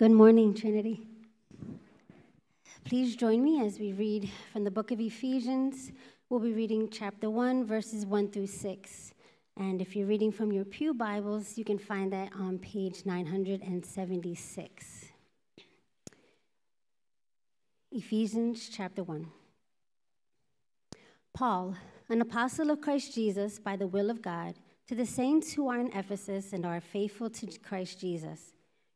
Good morning, Trinity. Please join me as we read from the book of Ephesians. We'll be reading chapter 1, verses 1 through 6. And if you're reading from your Pew Bibles, you can find that on page 976. Ephesians chapter 1. Paul, an apostle of Christ Jesus by the will of God, to the saints who are in Ephesus and are faithful to Christ Jesus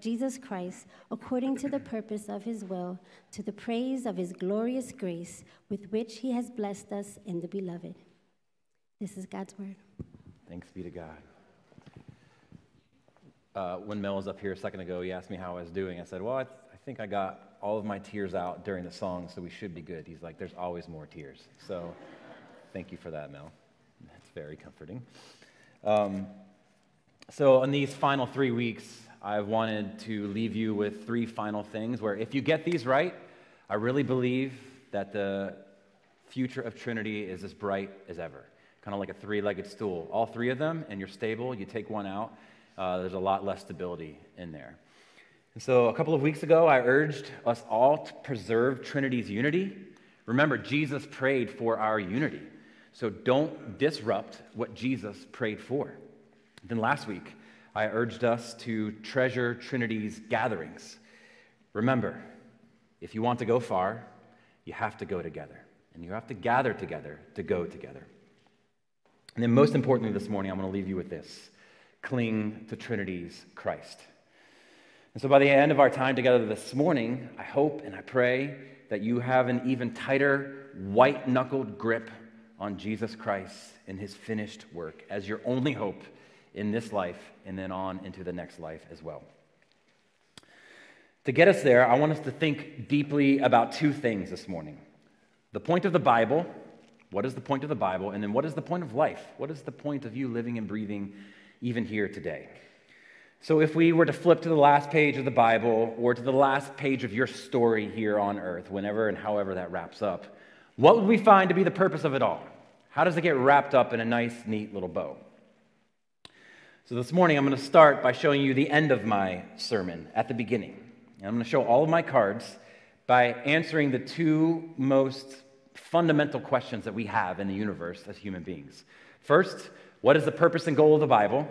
Jesus Christ, according to the purpose of his will, to the praise of his glorious grace with which he has blessed us in the beloved. This is God's word. Thanks be to God. Uh, when Mel was up here a second ago, he asked me how I was doing. I said, Well, I, th- I think I got all of my tears out during the song, so we should be good. He's like, There's always more tears. So thank you for that, Mel. That's very comforting. Um, so, in these final three weeks, I've wanted to leave you with three final things where if you get these right, I really believe that the future of Trinity is as bright as ever. Kind of like a three legged stool. All three of them, and you're stable, you take one out, uh, there's a lot less stability in there. And so a couple of weeks ago, I urged us all to preserve Trinity's unity. Remember, Jesus prayed for our unity. So don't disrupt what Jesus prayed for. Then last week, I urged us to treasure Trinity's gatherings. Remember, if you want to go far, you have to go together. And you have to gather together to go together. And then, most importantly, this morning, I'm going to leave you with this cling to Trinity's Christ. And so, by the end of our time together this morning, I hope and I pray that you have an even tighter, white knuckled grip on Jesus Christ and his finished work as your only hope in this life and then on into the next life as well. To get us there, I want us to think deeply about two things this morning the point of the Bible. What is the point of the Bible? And then what is the point of life? What is the point of you living and breathing even here today? So, if we were to flip to the last page of the Bible or to the last page of your story here on earth, whenever and however that wraps up, what would we find to be the purpose of it all? How does it get wrapped up in a nice, neat little bow? So this morning, I'm going to start by showing you the end of my sermon at the beginning. And I'm going to show all of my cards by answering the two most fundamental questions that we have in the universe as human beings. First, what is the purpose and goal of the Bible?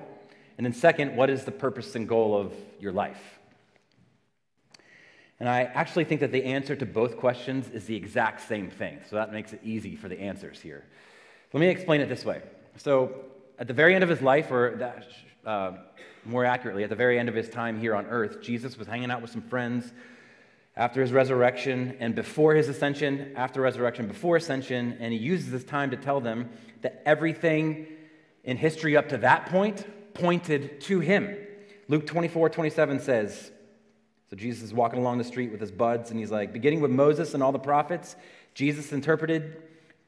And then, second, what is the purpose and goal of your life? And I actually think that the answer to both questions is the exact same thing. So that makes it easy for the answers here. Let me explain it this way. So, at the very end of his life, or that, uh, more accurately, at the very end of his time here on earth, Jesus was hanging out with some friends after his resurrection and before his ascension, after resurrection, before ascension, and he uses this time to tell them that everything in history up to that point pointed to him. Luke 24, 27 says, so Jesus is walking along the street with his buds, and he's like, beginning with Moses and all the prophets, Jesus interpreted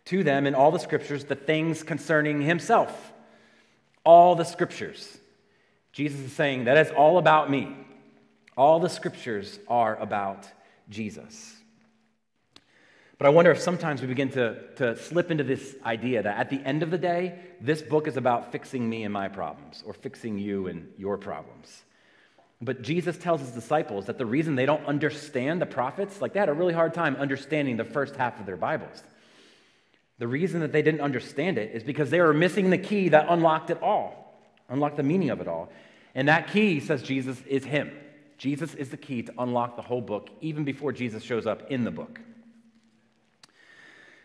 to them in all the scriptures the things concerning himself all the scriptures. Jesus is saying that is all about me. All the scriptures are about Jesus. But I wonder if sometimes we begin to, to slip into this idea that at the end of the day, this book is about fixing me and my problems or fixing you and your problems. But Jesus tells his disciples that the reason they don't understand the prophets, like they had a really hard time understanding the first half of their Bibles. The reason that they didn't understand it is because they were missing the key that unlocked it all, unlocked the meaning of it all. And that key, says Jesus, is Him. Jesus is the key to unlock the whole book, even before Jesus shows up in the book.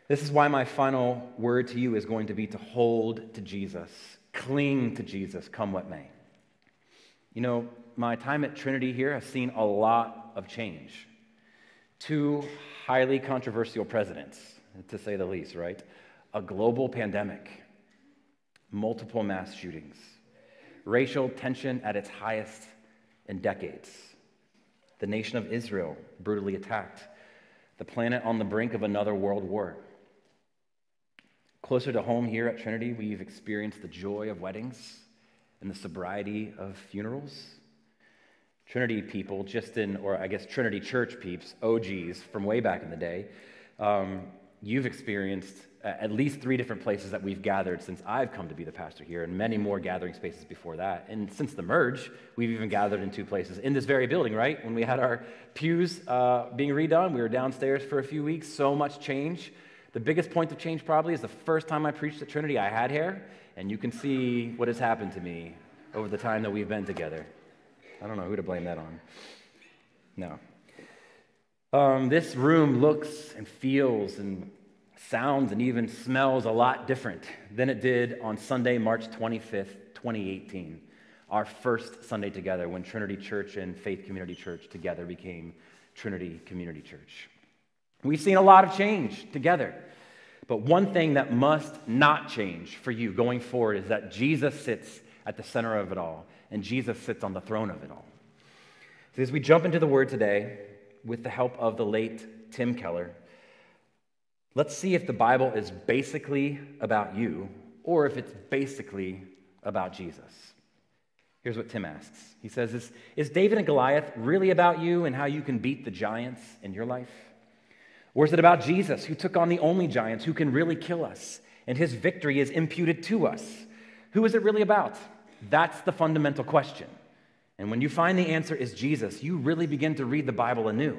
This is why my final word to you is going to be to hold to Jesus, cling to Jesus, come what may. You know, my time at Trinity here has seen a lot of change. Two highly controversial presidents to say the least, right? A global pandemic, multiple mass shootings, racial tension at its highest in decades, the nation of Israel brutally attacked, the planet on the brink of another world war. Closer to home here at Trinity, we've experienced the joy of weddings and the sobriety of funerals. Trinity people, just in, or I guess Trinity Church peeps, OGs from way back in the day, um, you've experienced at least three different places that we've gathered since I've come to be the pastor here, and many more gathering spaces before that. And since the merge, we've even gathered in two places in this very building, right? When we had our pews uh, being redone, we were downstairs for a few weeks. So much change. The biggest point of change probably is the first time I preached at Trinity, I had hair, and you can see what has happened to me over the time that we've been together. I don't know who to blame that on. No. Um, this room looks and feels and sounds and even smells a lot different than it did on Sunday, March 25th, 2018, our first Sunday together when Trinity Church and Faith Community Church together became Trinity Community Church. We've seen a lot of change together. But one thing that must not change for you going forward is that Jesus sits at the center of it all, and Jesus sits on the throne of it all. So as we jump into the word today, with the help of the late Tim Keller, let's see if the Bible is basically about you or if it's basically about Jesus. Here's what Tim asks He says, Is, is David and Goliath really about you and how you can beat the giants in your life? Or is it about Jesus, who took on the only giants who can really kill us, and his victory is imputed to us? Who is it really about? That's the fundamental question. And when you find the answer is Jesus, you really begin to read the Bible anew.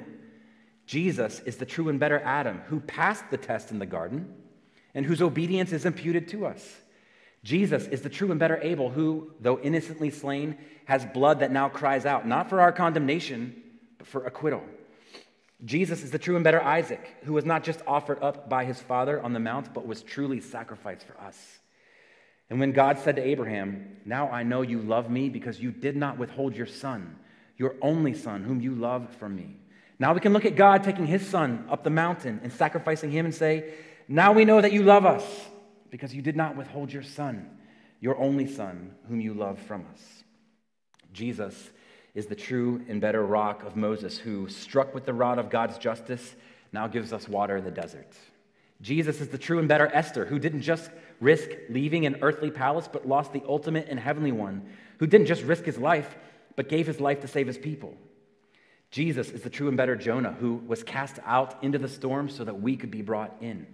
Jesus is the true and better Adam who passed the test in the garden and whose obedience is imputed to us. Jesus is the true and better Abel who, though innocently slain, has blood that now cries out, not for our condemnation, but for acquittal. Jesus is the true and better Isaac, who was not just offered up by his father on the mount, but was truly sacrificed for us. And when God said to Abraham, Now I know you love me because you did not withhold your son, your only son, whom you love from me. Now we can look at God taking his son up the mountain and sacrificing him and say, Now we know that you love us because you did not withhold your son, your only son, whom you love from us. Jesus is the true and better rock of Moses, who, struck with the rod of God's justice, now gives us water in the desert. Jesus is the true and better Esther, who didn't just risk leaving an earthly palace, but lost the ultimate and heavenly one, who didn't just risk his life, but gave his life to save his people. Jesus is the true and better Jonah, who was cast out into the storm so that we could be brought in.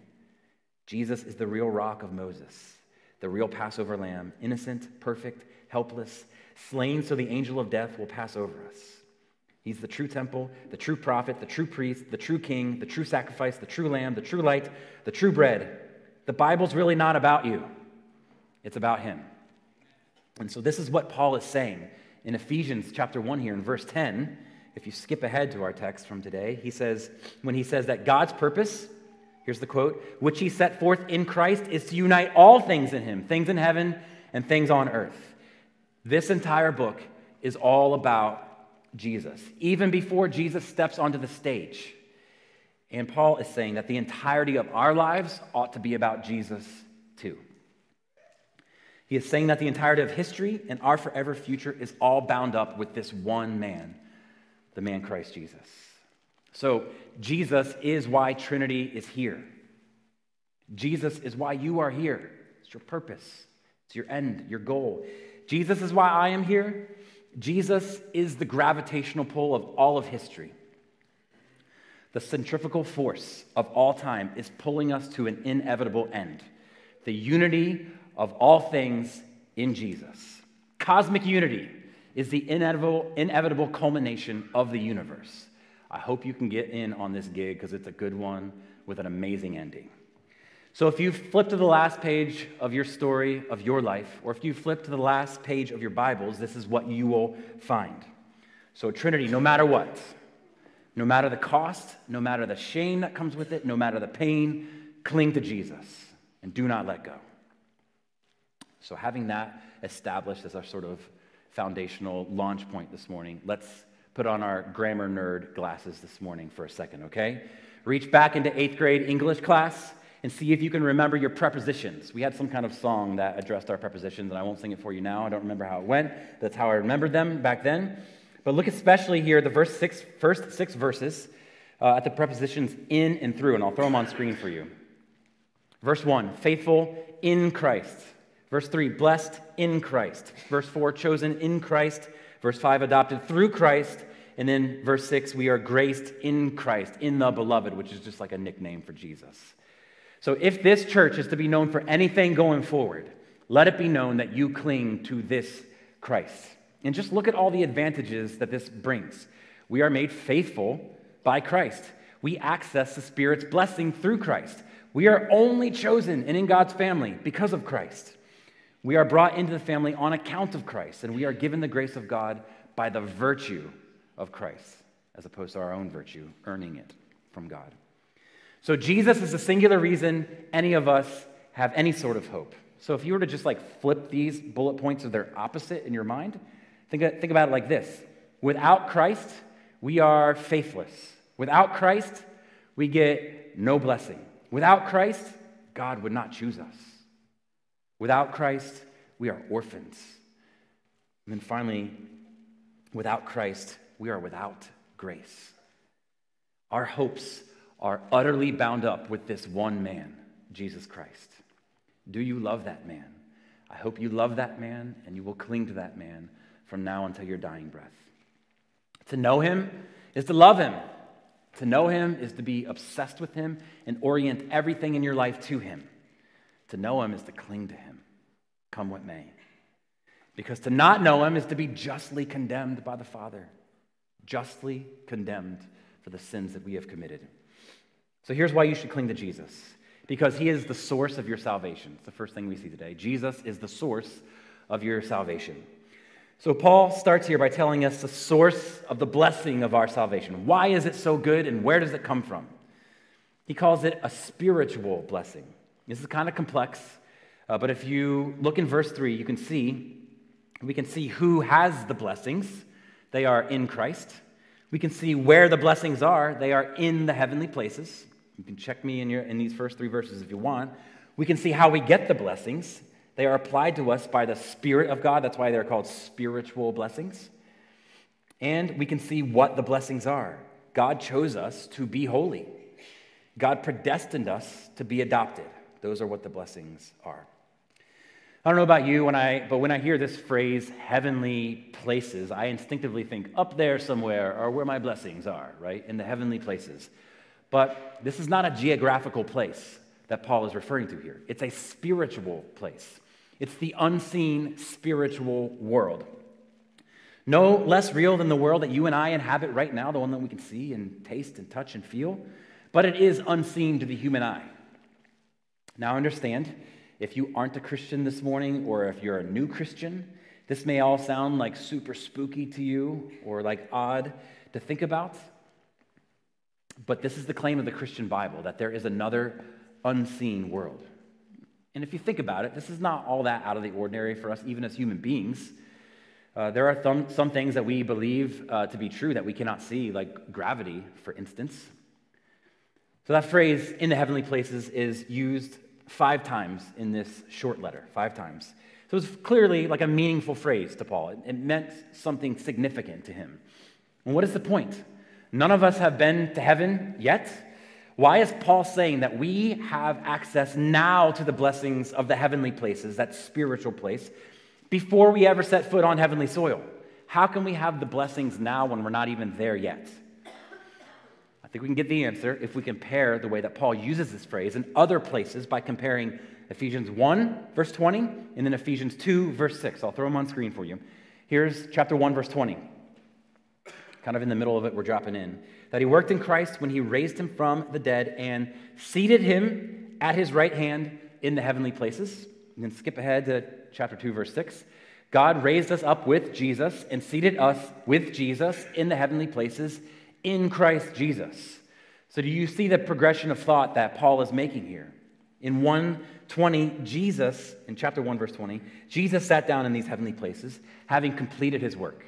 Jesus is the real rock of Moses, the real Passover lamb, innocent, perfect, helpless, slain so the angel of death will pass over us. He's the true temple, the true prophet, the true priest, the true king, the true sacrifice, the true lamb, the true light, the true bread. The Bible's really not about you, it's about him. And so this is what Paul is saying in Ephesians chapter 1 here in verse 10. If you skip ahead to our text from today, he says, when he says that God's purpose, here's the quote, which he set forth in Christ is to unite all things in him, things in heaven and things on earth. This entire book is all about Jesus, even before Jesus steps onto the stage. And Paul is saying that the entirety of our lives ought to be about Jesus too. He is saying that the entirety of history and our forever future is all bound up with this one man, the man Christ Jesus. So, Jesus is why Trinity is here. Jesus is why you are here. It's your purpose, it's your end, your goal. Jesus is why I am here. Jesus is the gravitational pull of all of history. The centrifugal force of all time is pulling us to an inevitable end the unity of all things in Jesus. Cosmic unity is the inevitable, inevitable culmination of the universe. I hope you can get in on this gig because it's a good one with an amazing ending. So, if you flip to the last page of your story of your life, or if you flip to the last page of your Bibles, this is what you will find. So, Trinity, no matter what, no matter the cost, no matter the shame that comes with it, no matter the pain, cling to Jesus and do not let go. So, having that established as our sort of foundational launch point this morning, let's put on our grammar nerd glasses this morning for a second, okay? Reach back into eighth grade English class and see if you can remember your prepositions. We had some kind of song that addressed our prepositions, and I won't sing it for you now. I don't remember how it went. That's how I remembered them back then. But look especially here, the verse six, first six verses. uh, at the prepositions in and through, and I'll throw them on screen for you. Verse 1, faithful in Christ. Verse 3, blessed in Christ. Verse 4, chosen in Christ. Verse 5, adopted through Christ. And then verse 6, we are graced in Christ, in the beloved, which is just like a nickname for Jesus. So if this church is to be known for anything going forward, let it be known that you cling to this Christ. And just look at all the advantages that this brings. We are made faithful by Christ. We access the Spirit's blessing through Christ. We are only chosen and in God's family because of Christ. We are brought into the family on account of Christ, and we are given the grace of God by the virtue of Christ, as opposed to our own virtue, earning it from God. So, Jesus is the singular reason any of us have any sort of hope. So, if you were to just like flip these bullet points of their opposite in your mind, think, think about it like this Without Christ, we are faithless. Without Christ, we get no blessing. Without Christ, God would not choose us. Without Christ, we are orphans. And then finally, without Christ, we are without grace. Our hopes are utterly bound up with this one man, Jesus Christ. Do you love that man? I hope you love that man and you will cling to that man from now until your dying breath. To know him is to love him. To know him is to be obsessed with him and orient everything in your life to him. To know him is to cling to him, come what may. Because to not know him is to be justly condemned by the Father, justly condemned for the sins that we have committed. So here's why you should cling to Jesus because he is the source of your salvation. It's the first thing we see today. Jesus is the source of your salvation. So, Paul starts here by telling us the source of the blessing of our salvation. Why is it so good and where does it come from? He calls it a spiritual blessing. This is kind of complex, uh, but if you look in verse 3, you can see, we can see who has the blessings. They are in Christ. We can see where the blessings are. They are in the heavenly places. You can check me in, your, in these first three verses if you want. We can see how we get the blessings. They are applied to us by the Spirit of God. That's why they're called spiritual blessings. And we can see what the blessings are. God chose us to be holy, God predestined us to be adopted. Those are what the blessings are. I don't know about you, when I, but when I hear this phrase, heavenly places, I instinctively think up there somewhere are where my blessings are, right? In the heavenly places. But this is not a geographical place that Paul is referring to here, it's a spiritual place. It's the unseen spiritual world. No less real than the world that you and I inhabit right now, the one that we can see and taste and touch and feel, but it is unseen to the human eye. Now, understand, if you aren't a Christian this morning or if you're a new Christian, this may all sound like super spooky to you or like odd to think about. But this is the claim of the Christian Bible that there is another unseen world. And if you think about it, this is not all that out of the ordinary for us, even as human beings. Uh, there are some things that we believe uh, to be true that we cannot see, like gravity, for instance. So that phrase, in the heavenly places, is used five times in this short letter, five times. So it's clearly like a meaningful phrase to Paul. It, it meant something significant to him. And what is the point? None of us have been to heaven yet. Why is Paul saying that we have access now to the blessings of the heavenly places, that spiritual place, before we ever set foot on heavenly soil? How can we have the blessings now when we're not even there yet? I think we can get the answer if we compare the way that Paul uses this phrase in other places by comparing Ephesians 1, verse 20, and then Ephesians 2, verse 6. I'll throw them on screen for you. Here's chapter 1, verse 20. Kind of in the middle of it, we're dropping in that he worked in Christ when he raised him from the dead and seated him at his right hand in the heavenly places. And then skip ahead to chapter 2, verse 6. God raised us up with Jesus and seated us with Jesus in the heavenly places in Christ Jesus. So, do you see the progression of thought that Paul is making here? In 120, Jesus, in chapter 1, verse 20, Jesus sat down in these heavenly places, having completed his work.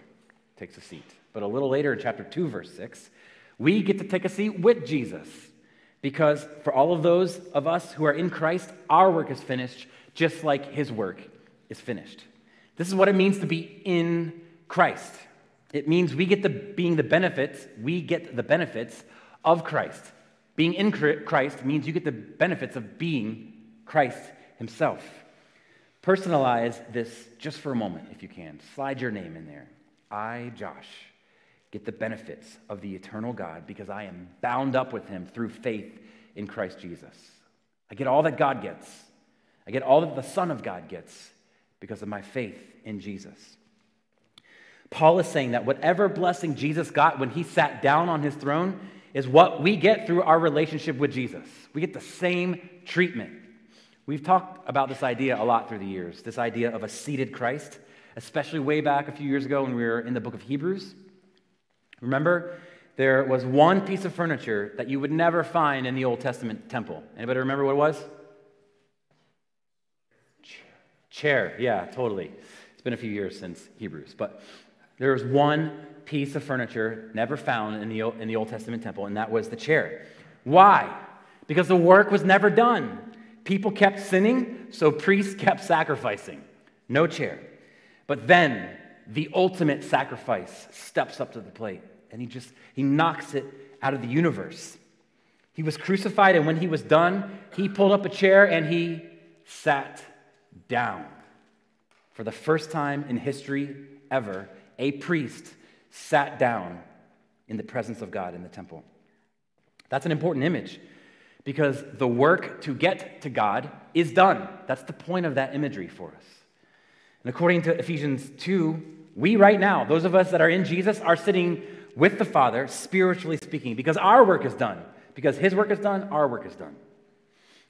Takes a seat. But a little later in chapter 2, verse 6, we get to take a seat with Jesus because for all of those of us who are in Christ, our work is finished just like his work is finished. This is what it means to be in Christ. It means we get the being the benefits, we get the benefits of Christ. Being in Christ means you get the benefits of being Christ Himself. Personalize this just for a moment, if you can. Slide your name in there. I, Josh, get the benefits of the eternal God because I am bound up with Him through faith in Christ Jesus. I get all that God gets, I get all that the Son of God gets because of my faith in Jesus. Paul is saying that whatever blessing Jesus got when he sat down on his throne is what we get through our relationship with Jesus. We get the same treatment. We've talked about this idea a lot through the years this idea of a seated Christ, especially way back a few years ago when we were in the book of Hebrews. Remember, there was one piece of furniture that you would never find in the Old Testament temple. Anybody remember what it was? Chair. Yeah, totally. It's been a few years since Hebrews, but there was one piece of furniture never found in the, in the Old Testament temple, and that was the chair. Why? Because the work was never done. People kept sinning, so priests kept sacrificing. No chair. But then the ultimate sacrifice steps up to the plate, and he just he knocks it out of the universe. He was crucified, and when he was done, he pulled up a chair and he sat down. For the first time in history ever, a priest sat down in the presence of God in the temple. That's an important image because the work to get to God is done. That's the point of that imagery for us. And according to Ephesians 2, we right now, those of us that are in Jesus, are sitting with the Father, spiritually speaking, because our work is done. Because his work is done, our work is done.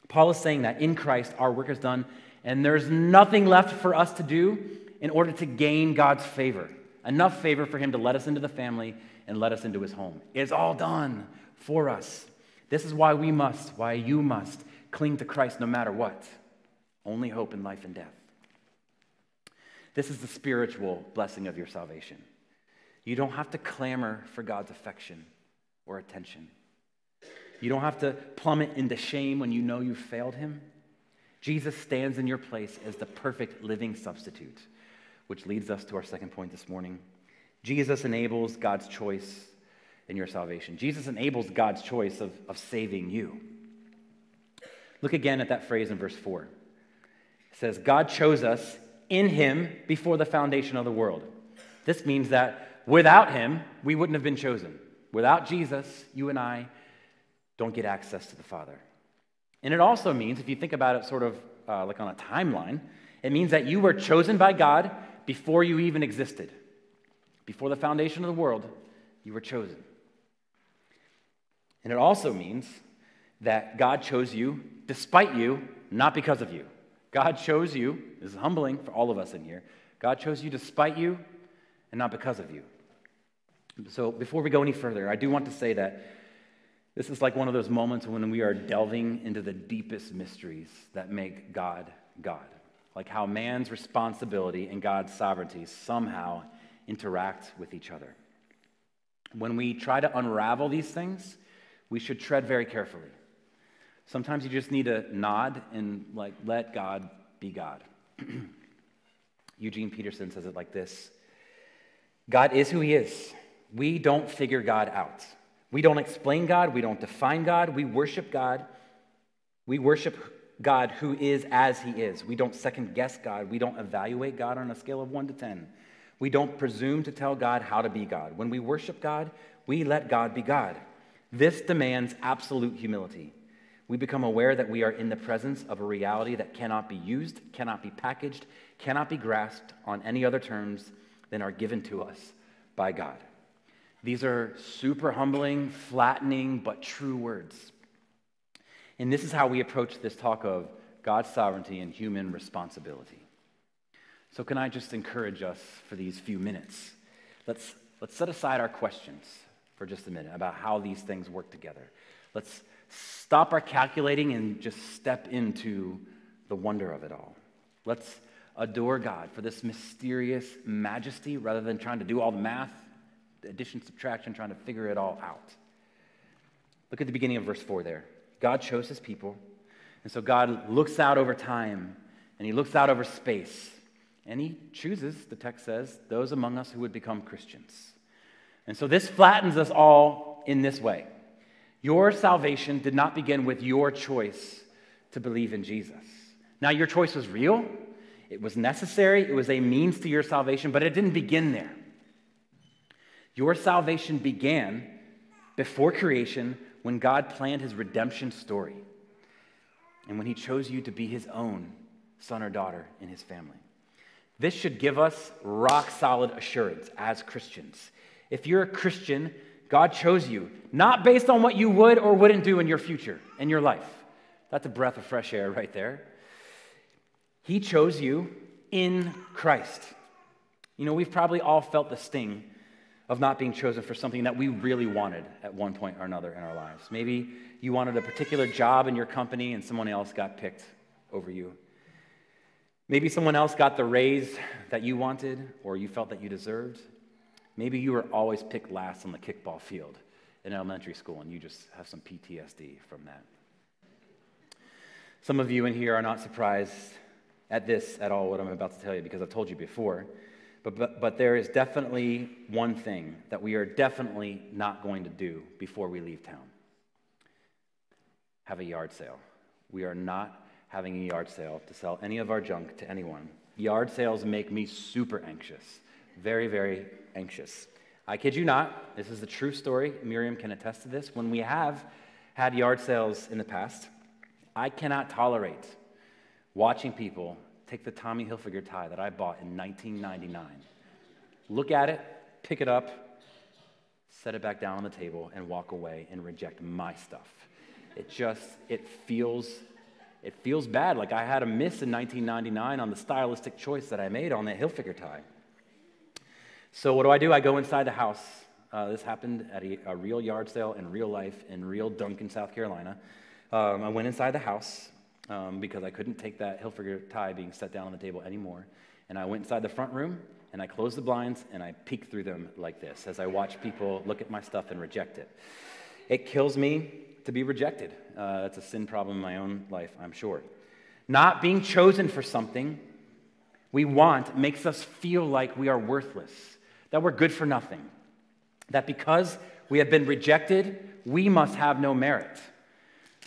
Paul is saying that in Christ, our work is done, and there's nothing left for us to do in order to gain God's favor enough favor for him to let us into the family and let us into his home. It's all done for us. This is why we must, why you must cling to Christ no matter what. Only hope in life and death. This is the spiritual blessing of your salvation. You don't have to clamor for God's affection or attention. You don't have to plummet into shame when you know you've failed him. Jesus stands in your place as the perfect living substitute which leads us to our second point this morning. Jesus enables God's choice in your salvation. Jesus enables God's choice of, of saving you. Look again at that phrase in verse 4. It says, God chose us in him before the foundation of the world. This means that without him, we wouldn't have been chosen. Without Jesus, you and I don't get access to the Father. And it also means, if you think about it sort of uh, like on a timeline, it means that you were chosen by God before you even existed. Before the foundation of the world, you were chosen. And it also means that God chose you despite you, not because of you. God chose you, this is humbling for all of us in here. God chose you despite you and not because of you. So before we go any further, I do want to say that this is like one of those moments when we are delving into the deepest mysteries that make God God like how man's responsibility and God's sovereignty somehow interact with each other. When we try to unravel these things, we should tread very carefully. Sometimes you just need to nod and like let God be God. Eugene Peterson says it like this God is who he is. We don't figure God out. We don't explain God. We don't define God. We worship God. We worship God who is as he is. We don't second guess God. We don't evaluate God on a scale of 1 to 10. We don't presume to tell God how to be God. When we worship God, we let God be God. This demands absolute humility. We become aware that we are in the presence of a reality that cannot be used, cannot be packaged, cannot be grasped on any other terms than are given to us by God. These are super humbling, flattening, but true words. And this is how we approach this talk of God's sovereignty and human responsibility. So, can I just encourage us for these few minutes? Let's, let's set aside our questions for just a minute about how these things work together. Let's stop our calculating and just step into the wonder of it all. Let's adore God for this mysterious majesty rather than trying to do all the math, addition, subtraction, trying to figure it all out. Look at the beginning of verse 4 there. God chose his people. And so God looks out over time and he looks out over space and he chooses, the text says, those among us who would become Christians. And so this flattens us all in this way Your salvation did not begin with your choice to believe in Jesus. Now, your choice was real, it was necessary, it was a means to your salvation, but it didn't begin there. Your salvation began before creation when God planned his redemption story and when he chose you to be his own son or daughter in his family. This should give us rock solid assurance as Christians. If you're a Christian, God chose you, not based on what you would or wouldn't do in your future, in your life. That's a breath of fresh air right there. He chose you in Christ. You know, we've probably all felt the sting of not being chosen for something that we really wanted at one point or another in our lives. Maybe you wanted a particular job in your company and someone else got picked over you. Maybe someone else got the raise that you wanted or you felt that you deserved. Maybe you were always picked last on the kickball field in elementary school and you just have some PTSD from that. Some of you in here are not surprised at this at all, what I'm about to tell you, because I've told you before. But, but, but there is definitely one thing that we are definitely not going to do before we leave town have a yard sale. We are not having a yard sale to sell any of our junk to anyone. Yard sales make me super anxious. Very, very anxious. I kid you not, this is a true story. Miriam can attest to this. When we have had yard sales in the past, I cannot tolerate watching people take the Tommy Hilfiger tie that I bought in 1999, look at it, pick it up, set it back down on the table, and walk away and reject my stuff. It just, it feels, it feels bad. Like I had a miss in 1999 on the stylistic choice that I made on that Hilfiger tie. So what do I do? I go inside the house. Uh, this happened at a, a, real yard sale in real life in real Duncan, South Carolina. Um, I went inside the house um, because I couldn't take that Hilfiger tie being set down on the table anymore. And I went inside the front room and I closed the blinds and I peeked through them like this as I watch people look at my stuff and reject it. It kills me to be rejected. Uh, that's a sin problem in my own life, I'm sure. Not being chosen for something we want makes us feel like we are worthless that we're good for nothing, that because we have been rejected, we must have no merit.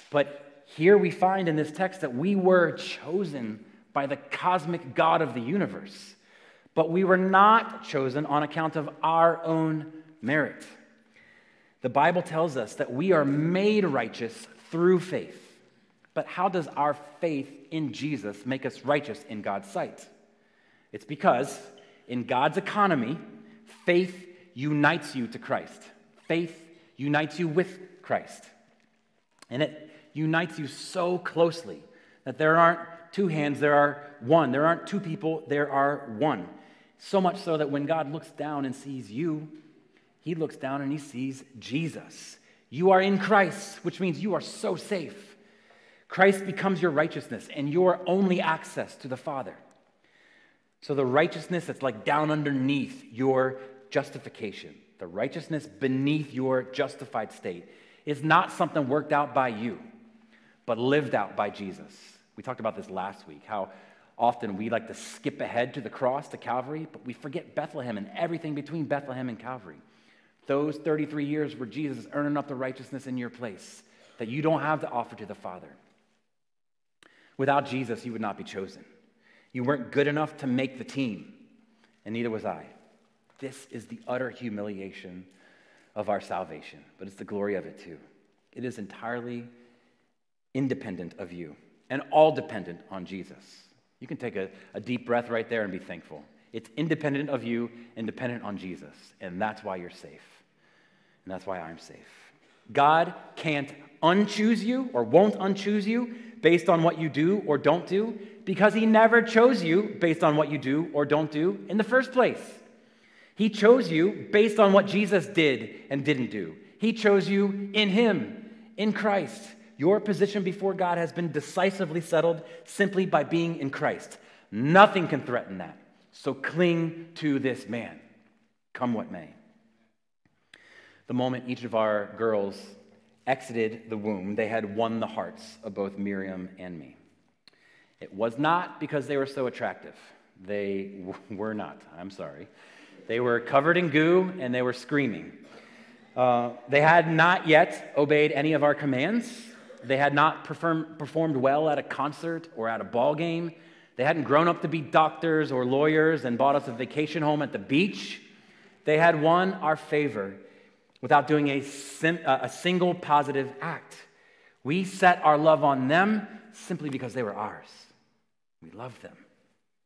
But here we find in this text that we were chosen by the cosmic God of the universe, but we were not chosen on account of our own merit. The Bible tells us that we are made righteous through faith. But how does our faith in Jesus make us righteous in God's sight? It's because in God's economy, Faith unites you to Christ. Faith unites you with Christ. And it unites you so closely that there aren't two hands, there are one. There aren't two people, there are one. So much so that when God looks down and sees you, he looks down and he sees Jesus. You are in Christ, which means you are so safe. Christ becomes your righteousness and your only access to the Father. So the righteousness that's like down underneath your justification, the righteousness beneath your justified state, is not something worked out by you, but lived out by Jesus. We talked about this last week, how often we like to skip ahead to the cross, to Calvary, but we forget Bethlehem and everything between Bethlehem and Calvary. Those 33 years where Jesus is earning up the righteousness in your place that you don't have to offer to the Father. Without Jesus, you would not be chosen. You weren't good enough to make the team, and neither was I. This is the utter humiliation of our salvation, but it's the glory of it too. It is entirely independent of you and all dependent on Jesus. You can take a, a deep breath right there and be thankful. It's independent of you and dependent on Jesus, and that's why you're safe. And that's why I'm safe. God can't unchoose you or won't unchoose you based on what you do or don't do because he never chose you based on what you do or don't do in the first place. He chose you based on what Jesus did and didn't do. He chose you in him, in Christ. Your position before God has been decisively settled simply by being in Christ. Nothing can threaten that. So cling to this man, come what may. The moment each of our girls exited the womb, they had won the hearts of both Miriam and me. It was not because they were so attractive. They were not. I'm sorry. They were covered in goo and they were screaming. Uh, they had not yet obeyed any of our commands. They had not perform, performed well at a concert or at a ball game. They hadn't grown up to be doctors or lawyers and bought us a vacation home at the beach. They had won our favor without doing a, sim, uh, a single positive act. We set our love on them simply because they were ours. We loved them.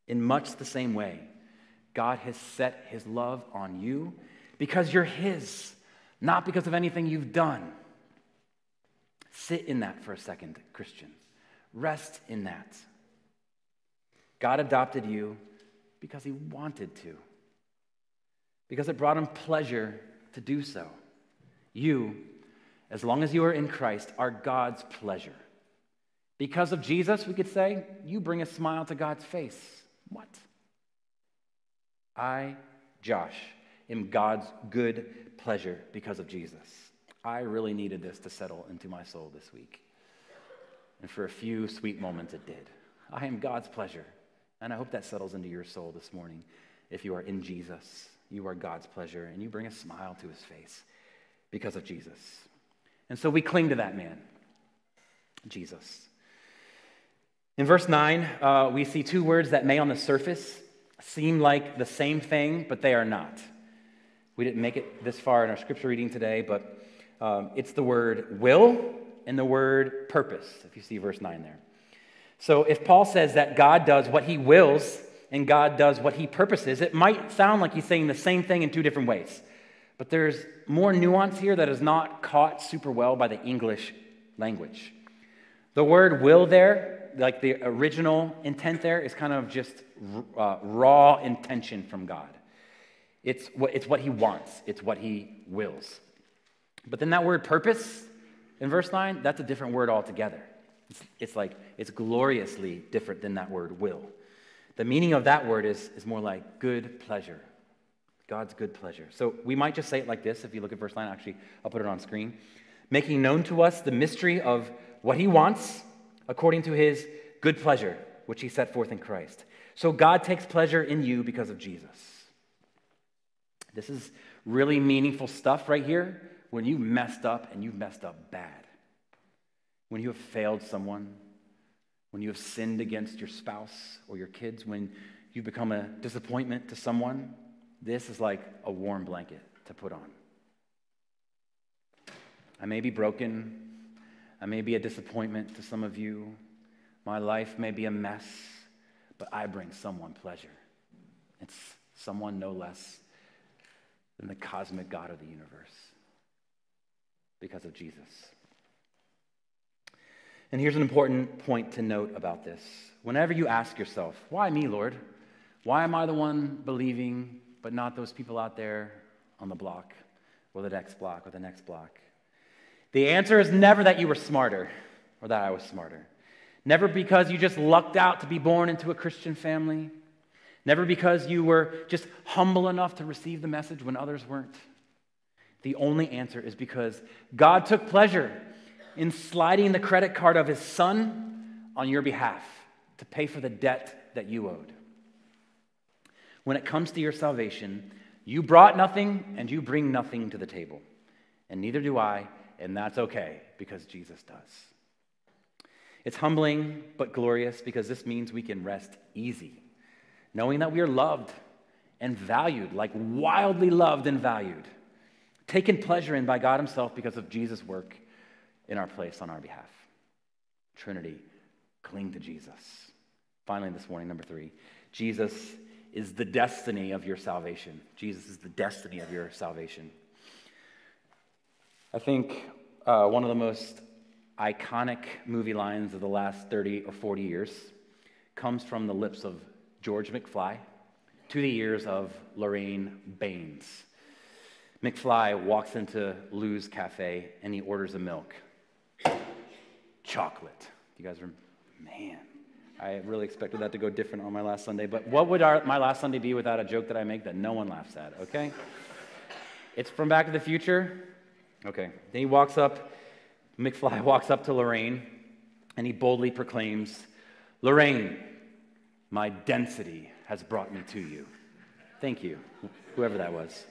In much the same way, God has set his love on you because you're his, not because of anything you've done. Sit in that for a second, Christian. Rest in that. God adopted you because he wanted to, because it brought him pleasure to do so. You, as long as you are in Christ, are God's pleasure. Because of Jesus, we could say, you bring a smile to God's face. What? I, Josh, am God's good pleasure because of Jesus. I really needed this to settle into my soul this week. And for a few sweet moments, it did. I am God's pleasure. And I hope that settles into your soul this morning. If you are in Jesus, you are God's pleasure, and you bring a smile to his face because of Jesus. And so we cling to that man, Jesus. In verse 9, uh, we see two words that may on the surface seem like the same thing, but they are not. We didn't make it this far in our scripture reading today, but um, it's the word will and the word purpose, if you see verse 9 there. So if Paul says that God does what he wills and God does what he purposes, it might sound like he's saying the same thing in two different ways. But there's more nuance here that is not caught super well by the English language. The word will there, like the original intent there, is kind of just uh, raw intention from God. It's what, it's what he wants, it's what he wills. But then that word purpose in verse 9, that's a different word altogether. It's, it's like, it's gloriously different than that word will. The meaning of that word is, is more like good pleasure. God's good pleasure. So we might just say it like this if you look at verse 9. Actually, I'll put it on screen. Making known to us the mystery of what he wants according to his good pleasure, which he set forth in Christ. So God takes pleasure in you because of Jesus. This is really meaningful stuff right here when you messed up and you messed up bad when you have failed someone, when you have sinned against your spouse or your kids, when you become a disappointment to someone, this is like a warm blanket to put on. I may be broken. I may be a disappointment to some of you. My life may be a mess, but I bring someone pleasure. It's someone no less than the cosmic God of the universe because of Jesus. And here's an important point to note about this. Whenever you ask yourself, why me, Lord? Why am I the one believing, but not those people out there on the block, or the next block, or the next block? The answer is never that you were smarter or that I was smarter. Never because you just lucked out to be born into a Christian family. Never because you were just humble enough to receive the message when others weren't. The only answer is because God took pleasure in sliding the credit card of his son on your behalf to pay for the debt that you owed. When it comes to your salvation, you brought nothing and you bring nothing to the table. And neither do I, and that's okay because Jesus does. It's humbling but glorious because this means we can rest easy, knowing that we are loved and valued, like wildly loved and valued, taken pleasure in by God Himself because of Jesus' work in our place on our behalf. Trinity, cling to Jesus. Finally, this morning, number three, Jesus is the destiny of your salvation. Jesus is the destiny of your salvation. I think uh, one of the most iconic movie lines of the last 30 or 40 years comes from the lips of George McFly to the ears of Lorraine Baines. McFly walks into Lou's cafe and he orders a milk chocolate. You guys are, man, I really expected that to go different on my last Sunday. But what would our, my last Sunday be without a joke that I make that no one laughs at, okay? It's from Back to the Future. Okay. Then he walks up, McFly walks up to Lorraine, and he boldly proclaims, Lorraine, my density has brought me to you. Thank you, whoever that was.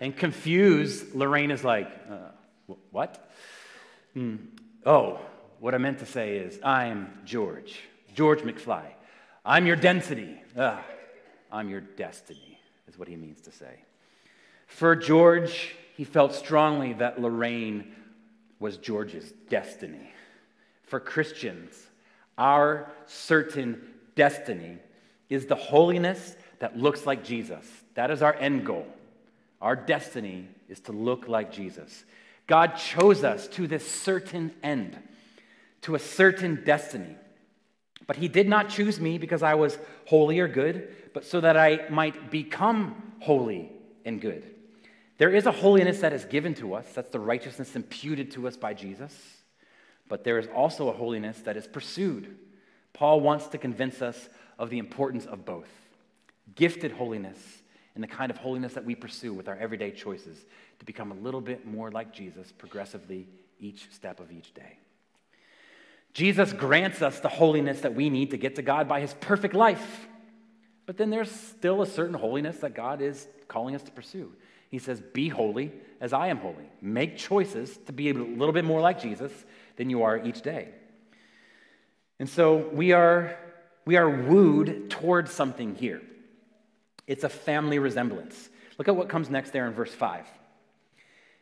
And confused, Lorraine is like, uh, What? Mm. Oh, what I meant to say is, I'm George, George McFly. I'm your density. I'm your destiny, is what he means to say. For George, he felt strongly that Lorraine was George's destiny. For Christians, our certain destiny is the holiness that looks like Jesus. That is our end goal. Our destiny is to look like Jesus. God chose us to this certain end, to a certain destiny. But He did not choose me because I was holy or good, but so that I might become holy and good. There is a holiness that is given to us, that's the righteousness imputed to us by Jesus, but there is also a holiness that is pursued. Paul wants to convince us of the importance of both gifted holiness and the kind of holiness that we pursue with our everyday choices to become a little bit more like Jesus progressively each step of each day. Jesus grants us the holiness that we need to get to God by his perfect life. But then there's still a certain holiness that God is calling us to pursue. He says, Be holy as I am holy. Make choices to be a little bit more like Jesus than you are each day. And so we are, we are wooed towards something here. It's a family resemblance. Look at what comes next there in verse 5.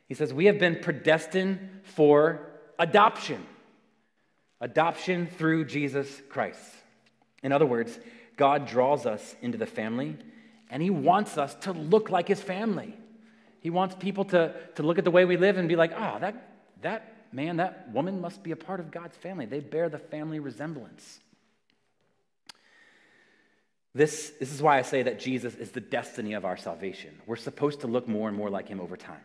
He says, We have been predestined for adoption. Adoption through Jesus Christ. In other words, God draws us into the family and He wants us to look like His family. He wants people to, to look at the way we live and be like, oh, that, that man, that woman must be a part of God's family. They bear the family resemblance. This, this is why I say that Jesus is the destiny of our salvation. We're supposed to look more and more like him over time.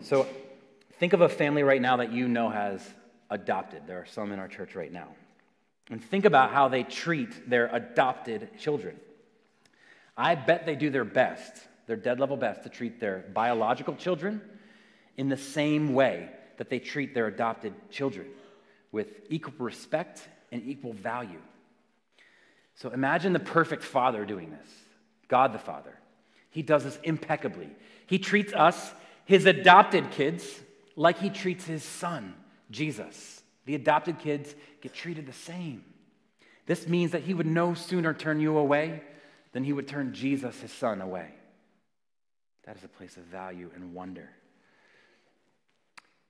So think of a family right now that you know has adopted. There are some in our church right now. And think about how they treat their adopted children. I bet they do their best, their dead level best, to treat their biological children in the same way that they treat their adopted children with equal respect and equal value. So imagine the perfect father doing this God the Father. He does this impeccably. He treats us, his adopted kids, like he treats his son, Jesus. The adopted kids get treated the same. This means that he would no sooner turn you away than he would turn Jesus, his son, away. That is a place of value and wonder.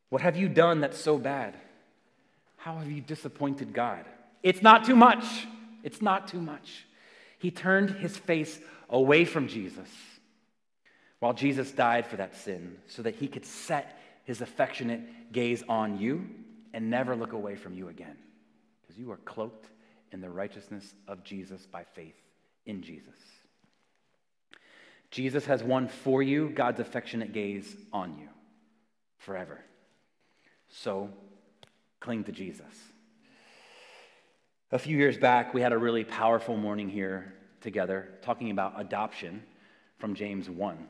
What have you done that's so bad? How have you disappointed God? It's not too much. It's not too much. He turned his face away from Jesus while Jesus died for that sin so that he could set his affectionate gaze on you and never look away from you again because you are cloaked in the righteousness of Jesus by faith in Jesus. Jesus has won for you God's affectionate gaze on you forever. So cling to Jesus. A few years back, we had a really powerful morning here together talking about adoption from James 1.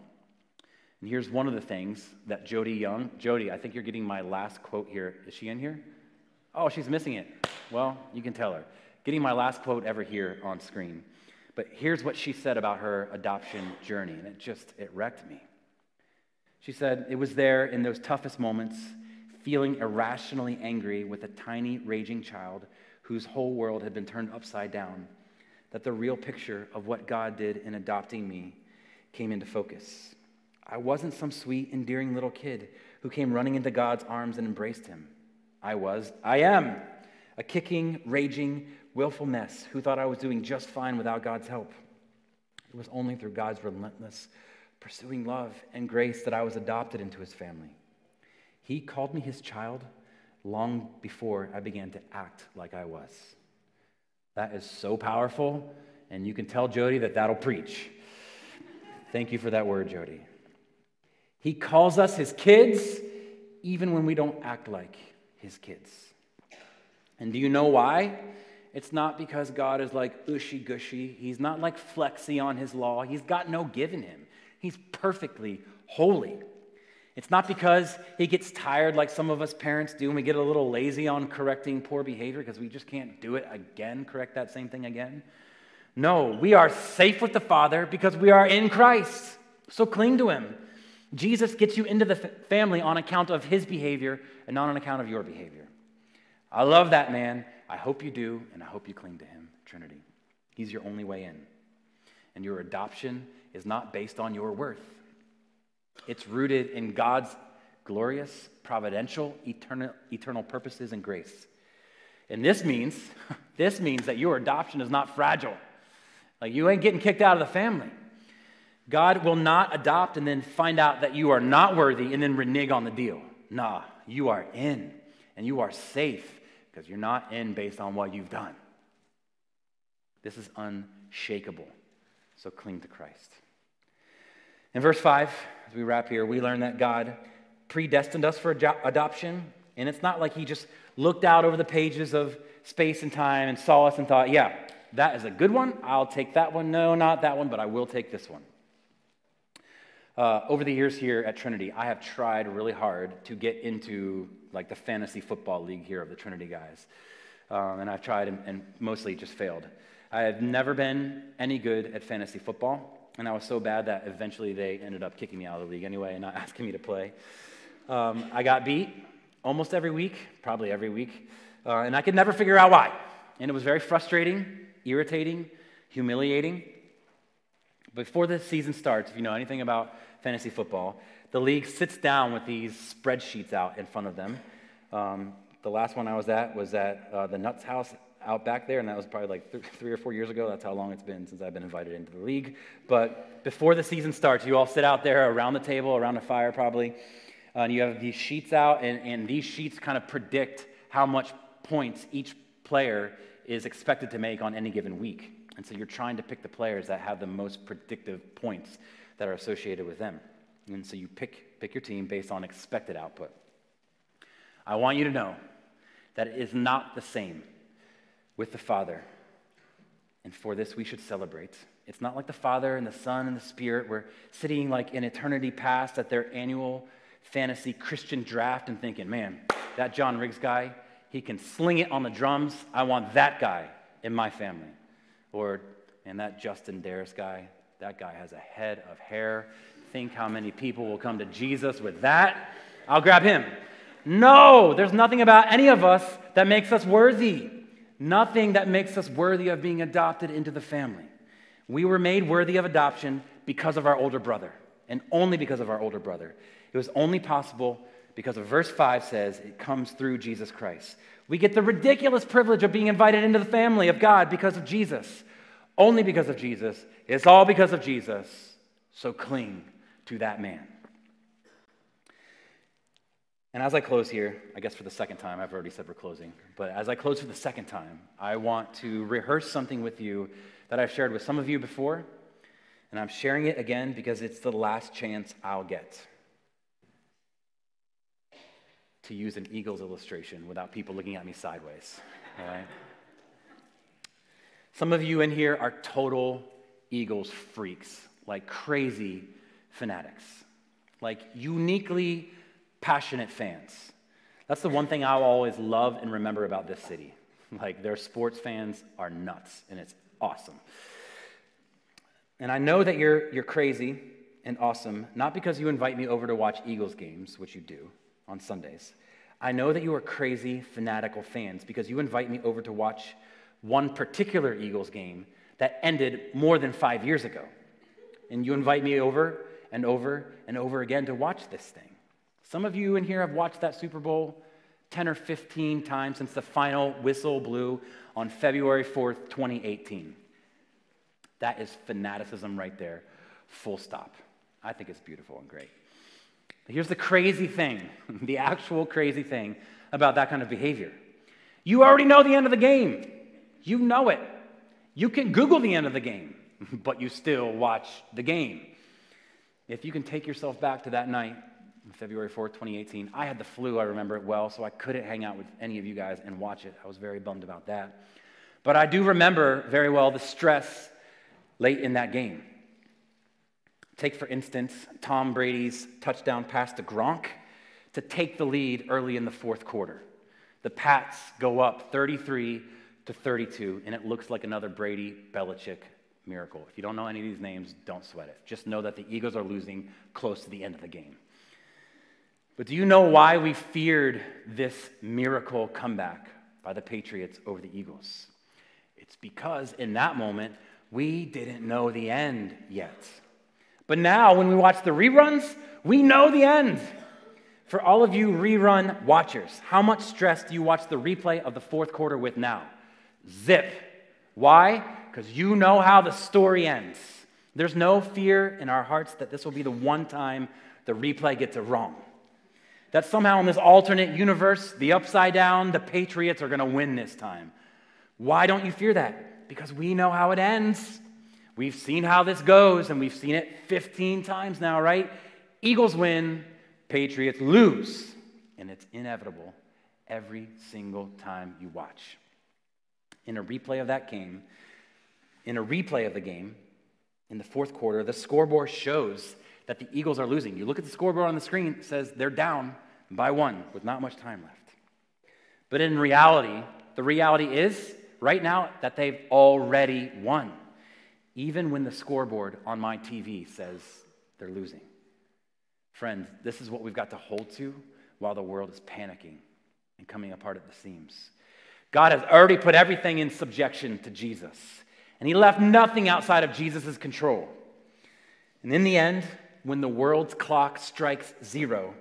And here's one of the things that Jody Young, Jody, I think you're getting my last quote here. Is she in here? Oh, she's missing it. Well, you can tell her. Getting my last quote ever here on screen. But here's what she said about her adoption journey, and it just, it wrecked me. She said, It was there in those toughest moments, feeling irrationally angry with a tiny, raging child whose whole world had been turned upside down, that the real picture of what God did in adopting me came into focus. I wasn't some sweet, endearing little kid who came running into God's arms and embraced him. I was, I am, a kicking, raging, willful mess who thought I was doing just fine without God's help. It was only through God's relentless, pursuing love and grace that I was adopted into his family. He called me his child long before I began to act like I was. That is so powerful, and you can tell Jody that that'll preach. Thank you for that word, Jody. He calls us his kids even when we don't act like his kids. And do you know why? It's not because God is like ushy gushy. He's not like flexy on his law. He's got no give in him. He's perfectly holy. It's not because he gets tired like some of us parents do and we get a little lazy on correcting poor behavior because we just can't do it again, correct that same thing again. No, we are safe with the Father because we are in Christ. So cling to him. Jesus gets you into the family on account of his behavior and not on account of your behavior. I love that man. I hope you do, and I hope you cling to him, Trinity. He's your only way in. And your adoption is not based on your worth, it's rooted in God's glorious, providential, eternal, eternal purposes and grace. And this means, this means that your adoption is not fragile. Like you ain't getting kicked out of the family. God will not adopt and then find out that you are not worthy and then renege on the deal. Nah, you are in and you are safe because you're not in based on what you've done. This is unshakable. So cling to Christ. In verse 5, as we wrap here, we learn that God predestined us for adoption. And it's not like He just looked out over the pages of space and time and saw us and thought, yeah, that is a good one. I'll take that one. No, not that one, but I will take this one. Uh, over the years here at Trinity, I have tried really hard to get into like the fantasy football league here of the Trinity guys. Um, and I've tried and, and mostly just failed. I have never been any good at fantasy football. And I was so bad that eventually they ended up kicking me out of the league anyway and not asking me to play. Um, I got beat almost every week, probably every week, uh, and I could never figure out why. And it was very frustrating, irritating, humiliating. Before the season starts, if you know anything about fantasy football, the league sits down with these spreadsheets out in front of them. Um, the last one I was at was at uh, the Nuts House out back there, and that was probably like th- three or four years ago. That's how long it's been since I've been invited into the league. But before the season starts, you all sit out there around the table, around a fire probably, uh, and you have these sheets out, and, and these sheets kind of predict how much points each player is expected to make on any given week. And so you're trying to pick the players that have the most predictive points that are associated with them. And so you pick, pick your team based on expected output. I want you to know that it is not the same with the Father. And for this, we should celebrate. It's not like the Father and the Son and the Spirit were sitting like in eternity past at their annual fantasy Christian draft and thinking, man, that John Riggs guy, he can sling it on the drums. I want that guy in my family. Or, and that Justin Darris guy, that guy has a head of hair. Think how many people will come to Jesus with that. I'll grab him. No, there's nothing about any of us that makes us worthy. Nothing that makes us worthy of being adopted into the family. We were made worthy of adoption because of our older brother, and only because of our older brother. It was only possible because of verse 5 says it comes through Jesus Christ. We get the ridiculous privilege of being invited into the family of God because of Jesus. Only because of Jesus. It's all because of Jesus. So cling to that man. And as I close here, I guess for the second time, I've already said we're closing, but as I close for the second time, I want to rehearse something with you that I've shared with some of you before, and I'm sharing it again because it's the last chance I'll get to use an Eagles illustration without people looking at me sideways. All right? Some of you in here are total Eagles freaks, like crazy fanatics, like uniquely passionate fans. That's the one thing I'll always love and remember about this city. Like, their sports fans are nuts, and it's awesome. And I know that you're, you're crazy and awesome, not because you invite me over to watch Eagles games, which you do on Sundays. I know that you are crazy, fanatical fans because you invite me over to watch one particular Eagles game that ended more than five years ago. And you invite me over and over and over again to watch this thing. Some of you in here have watched that Super Bowl 10 or 15 times since the final whistle blew on February 4th, 2018. That is fanaticism right there, full stop. I think it's beautiful and great. Here's the crazy thing the actual crazy thing about that kind of behavior. You already know the end of the game, you know it. You can Google the end of the game, but you still watch the game. If you can take yourself back to that night February 4th, 2018. I had the flu, I remember it well, so I couldn't hang out with any of you guys and watch it. I was very bummed about that. But I do remember very well the stress late in that game. Take, for instance, Tom Brady's touchdown pass to Gronk to take the lead early in the fourth quarter. The Pats go up 33 to 32, and it looks like another Brady Belichick miracle. If you don't know any of these names, don't sweat it. Just know that the Eagles are losing close to the end of the game. But do you know why we feared this miracle comeback by the Patriots over the Eagles? It's because in that moment, we didn't know the end yet. But now, when we watch the reruns, we know the end. For all of you rerun watchers, how much stress do you watch the replay of the fourth quarter with now? Zip. Why? Because you know how the story ends. There's no fear in our hearts that this will be the one time the replay gets it wrong. That somehow in this alternate universe, the upside down, the Patriots are going to win this time. Why don't you fear that? Because we know how it ends. We've seen how this goes, and we've seen it 15 times now, right? Eagles win, Patriots lose. And it's inevitable every single time you watch. In a replay of that game, in a replay of the game, in the fourth quarter, the scoreboard shows that the Eagles are losing. You look at the scoreboard on the screen, it says they're down by one with not much time left. But in reality, the reality is right now that they've already won, even when the scoreboard on my TV says they're losing. Friends, this is what we've got to hold to while the world is panicking and coming apart at the seams. God has already put everything in subjection to Jesus, and He left nothing outside of Jesus' control. And in the end, when the world's clock strikes zero,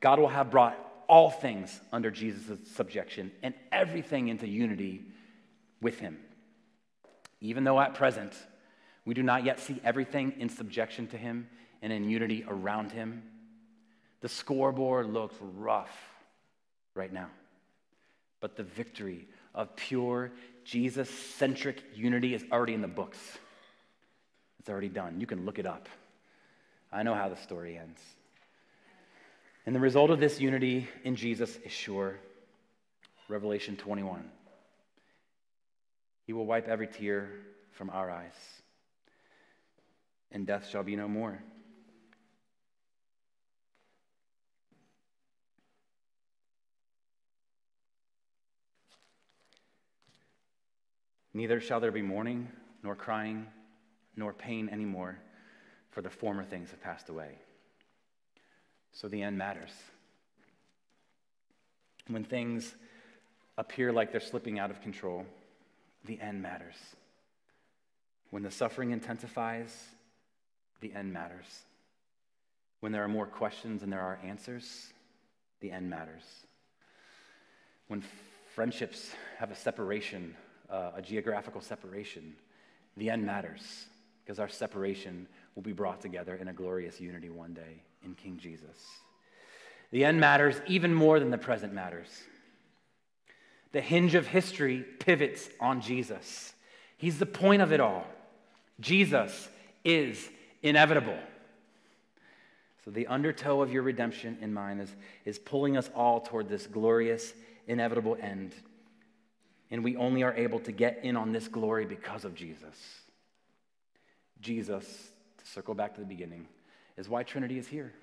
God will have brought all things under Jesus' subjection and everything into unity with Him. Even though at present we do not yet see everything in subjection to Him and in unity around Him, the scoreboard looks rough right now. But the victory of pure Jesus centric unity is already in the books. It's already done. You can look it up. I know how the story ends. And the result of this unity in Jesus is sure. Revelation 21. He will wipe every tear from our eyes, and death shall be no more. Neither shall there be mourning, nor crying, nor pain anymore, for the former things have passed away. So the end matters. When things appear like they're slipping out of control, the end matters. When the suffering intensifies, the end matters. When there are more questions than there are answers, the end matters. When friendships have a separation uh, a geographical separation, the end matters because our separation will be brought together in a glorious unity one day in King Jesus. The end matters even more than the present matters. The hinge of history pivots on Jesus. He's the point of it all. Jesus is inevitable. So, the undertow of your redemption in mind is, is pulling us all toward this glorious, inevitable end and we only are able to get in on this glory because of Jesus. Jesus, to circle back to the beginning, is why Trinity is here.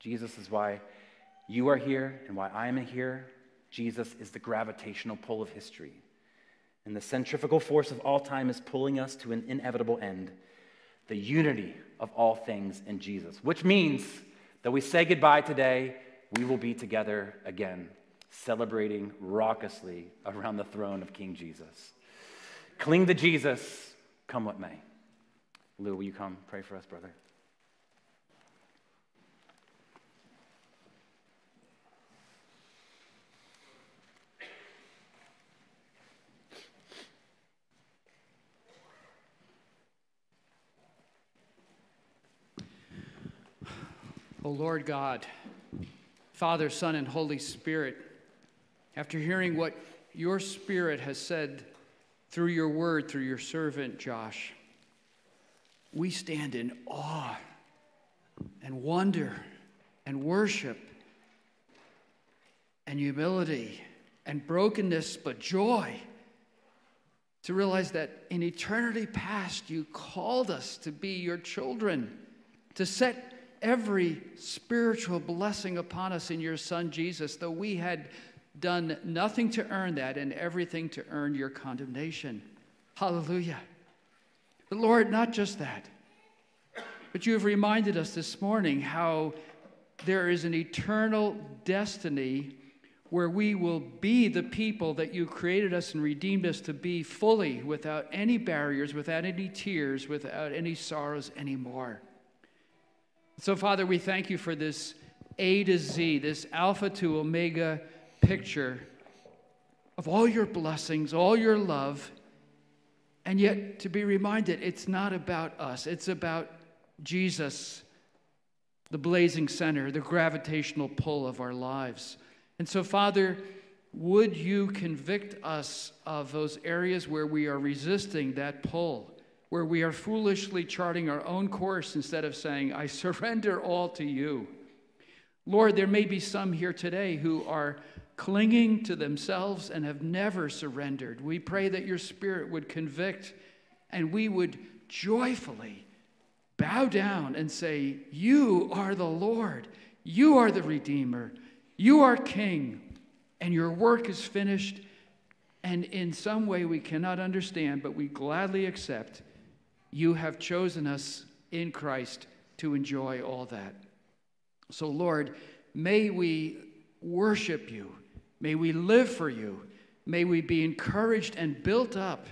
Jesus is why you are here and why I am here. Jesus is the gravitational pull of history. And the centrifugal force of all time is pulling us to an inevitable end the unity of all things in Jesus, which means that we say goodbye today, we will be together again celebrating raucously around the throne of King Jesus. Cling to Jesus, come what may. Lou, will you come pray for us, brother? O Lord God, Father, Son, and Holy Spirit, after hearing what your Spirit has said through your word, through your servant Josh, we stand in awe and wonder and worship and humility and brokenness, but joy to realize that in eternity past, you called us to be your children, to set every spiritual blessing upon us in your Son Jesus, though we had done nothing to earn that and everything to earn your condemnation. Hallelujah. But Lord, not just that, but you have reminded us this morning how there is an eternal destiny where we will be the people that you created us and redeemed us to be fully, without any barriers, without any tears, without any sorrows anymore. So, Father, we thank you for this A to Z, this Alpha to Omega picture of all your blessings, all your love, and yet to be reminded it's not about us, it's about Jesus, the blazing center, the gravitational pull of our lives. And so, Father, would you convict us of those areas where we are resisting that pull, where we are foolishly charting our own course instead of saying, I surrender all to you? Lord, there may be some here today who are clinging to themselves and have never surrendered. We pray that your Spirit would convict and we would joyfully bow down and say, You are the Lord, you are the Redeemer. You are king, and your work is finished. And in some way we cannot understand, but we gladly accept you have chosen us in Christ to enjoy all that. So, Lord, may we worship you. May we live for you. May we be encouraged and built up.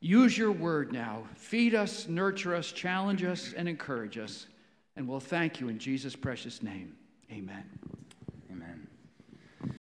Use your word now. Feed us, nurture us, challenge us, and encourage us. And we'll thank you in Jesus' precious name. Amen.